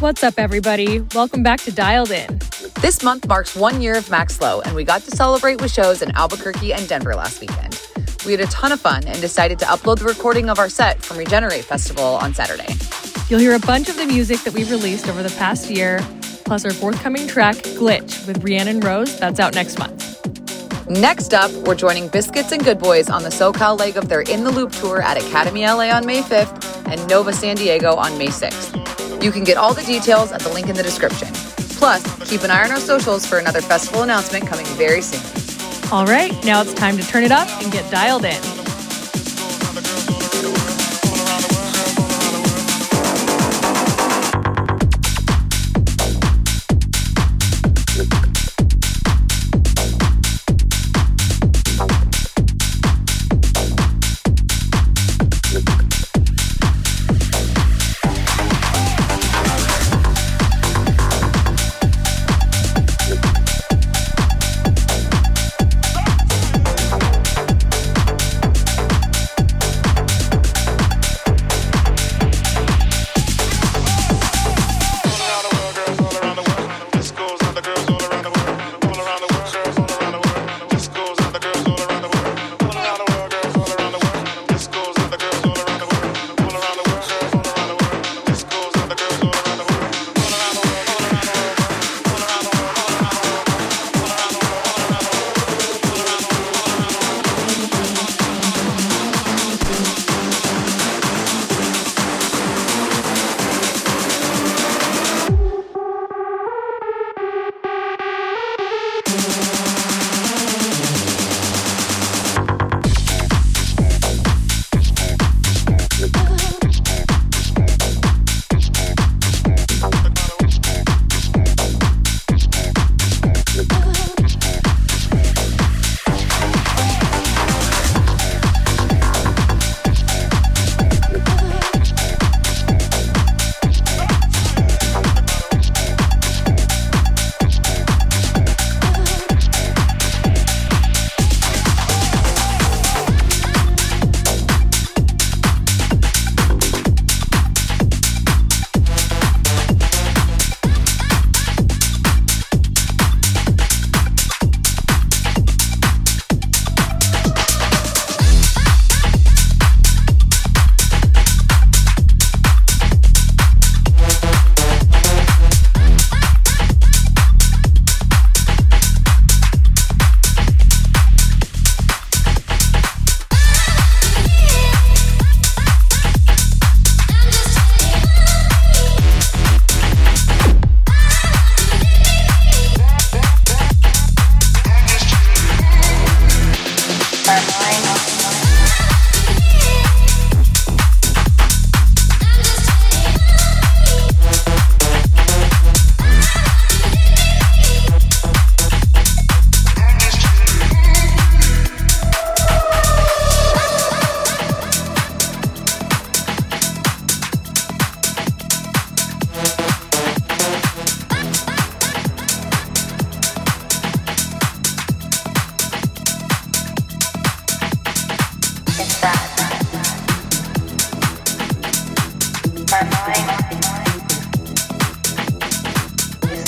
What's up, everybody? Welcome back to Dialed In. This month marks one year of Max Low, and we got to celebrate with shows in Albuquerque and Denver last weekend. We had a ton of fun and decided to upload the recording of our set from Regenerate Festival on Saturday. You'll hear a bunch of the music that we've released over the past year, plus our forthcoming track, Glitch, with Rhiannon Roze, that's out next month. Next up, we're joining Biscits and Goodboys on the SoCal leg of their In the Loop tour at Academy LA on May 5th and Nova San Diego on May 6th. You can get all the details at the link in the description. Plus, keep an eye on our socials for another festival announcement coming very soon. All right, now it's time to turn it up and get dialed in.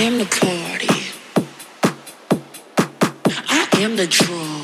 am the party. I am the draw.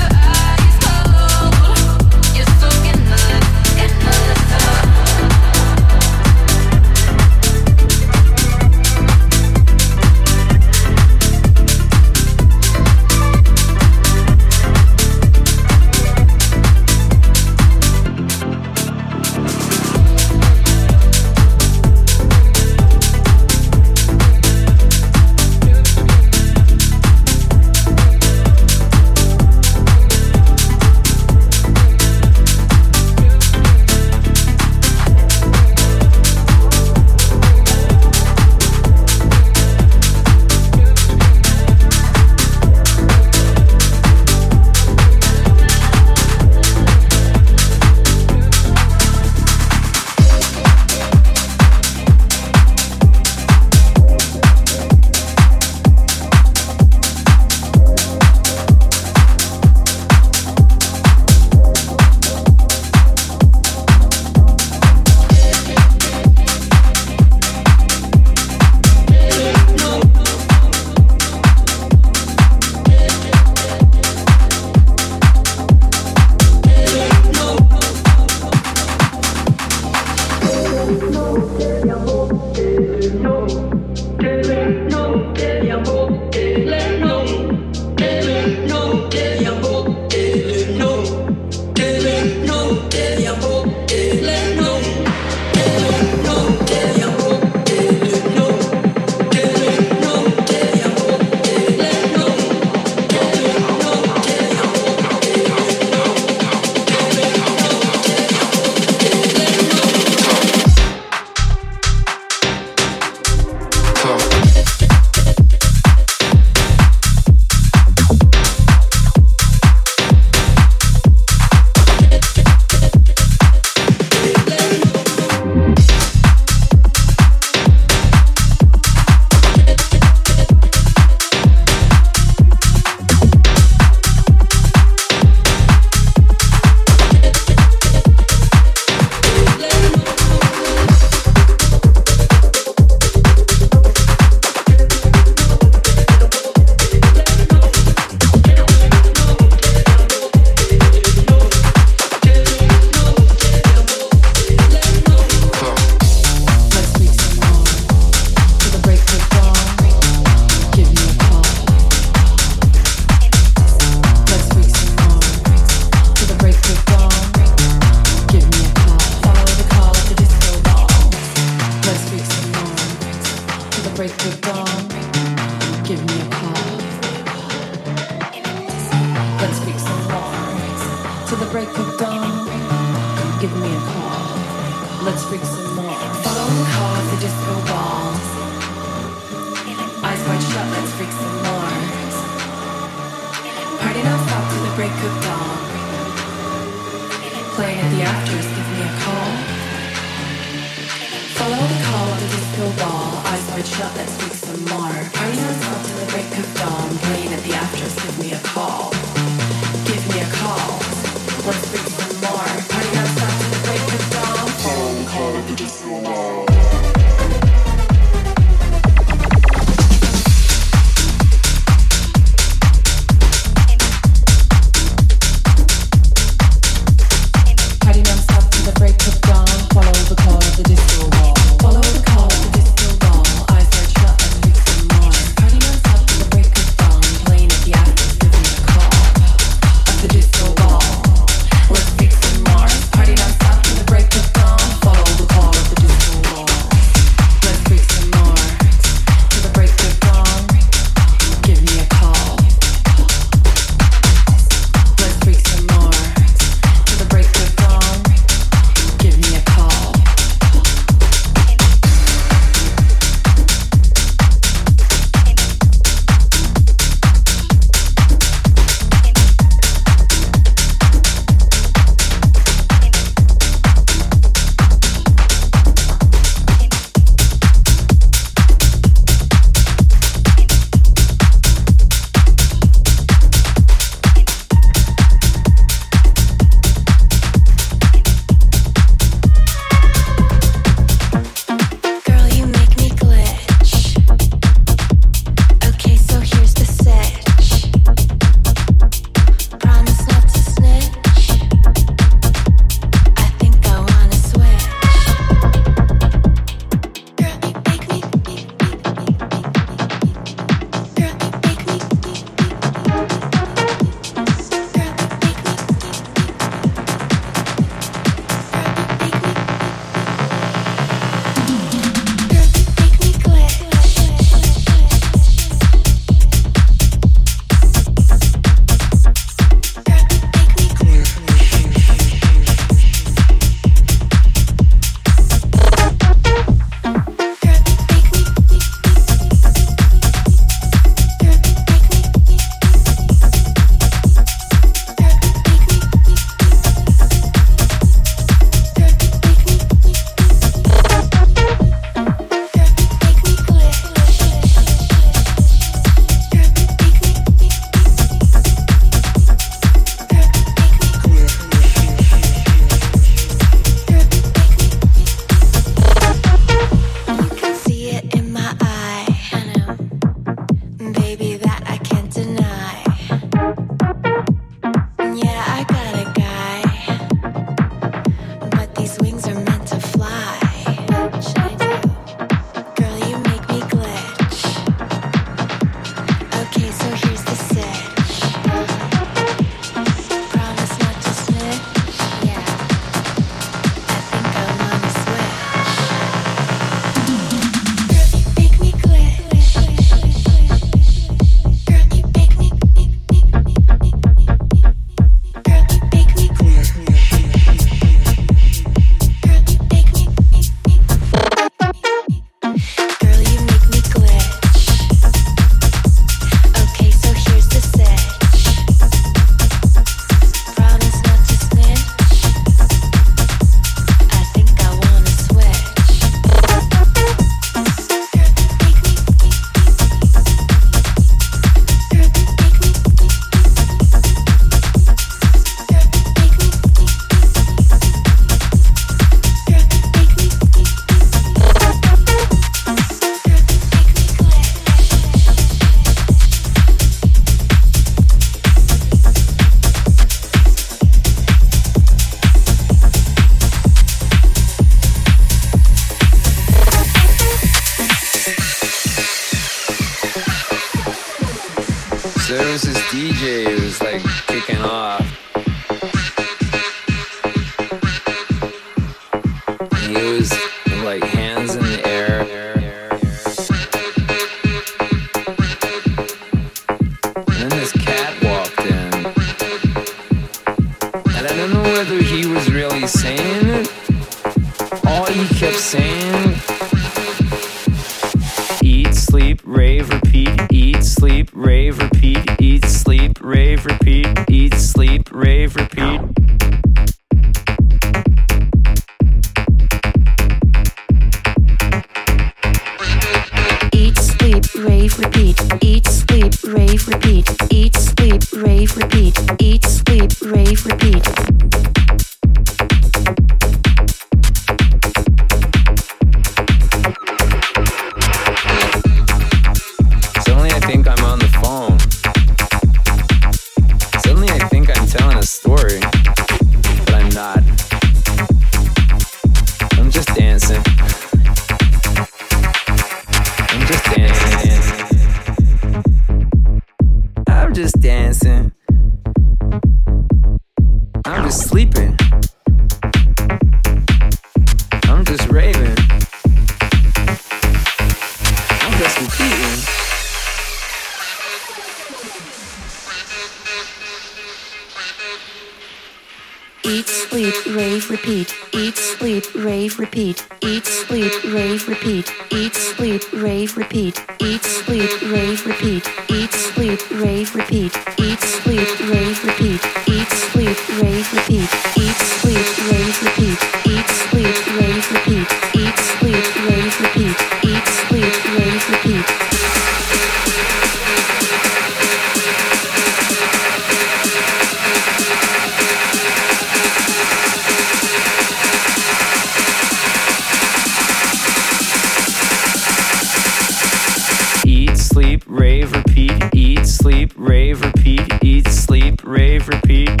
favorite beat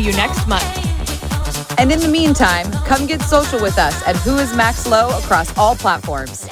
see you next month. And in the meantime, come get social with us at Who is Max Low across all platforms.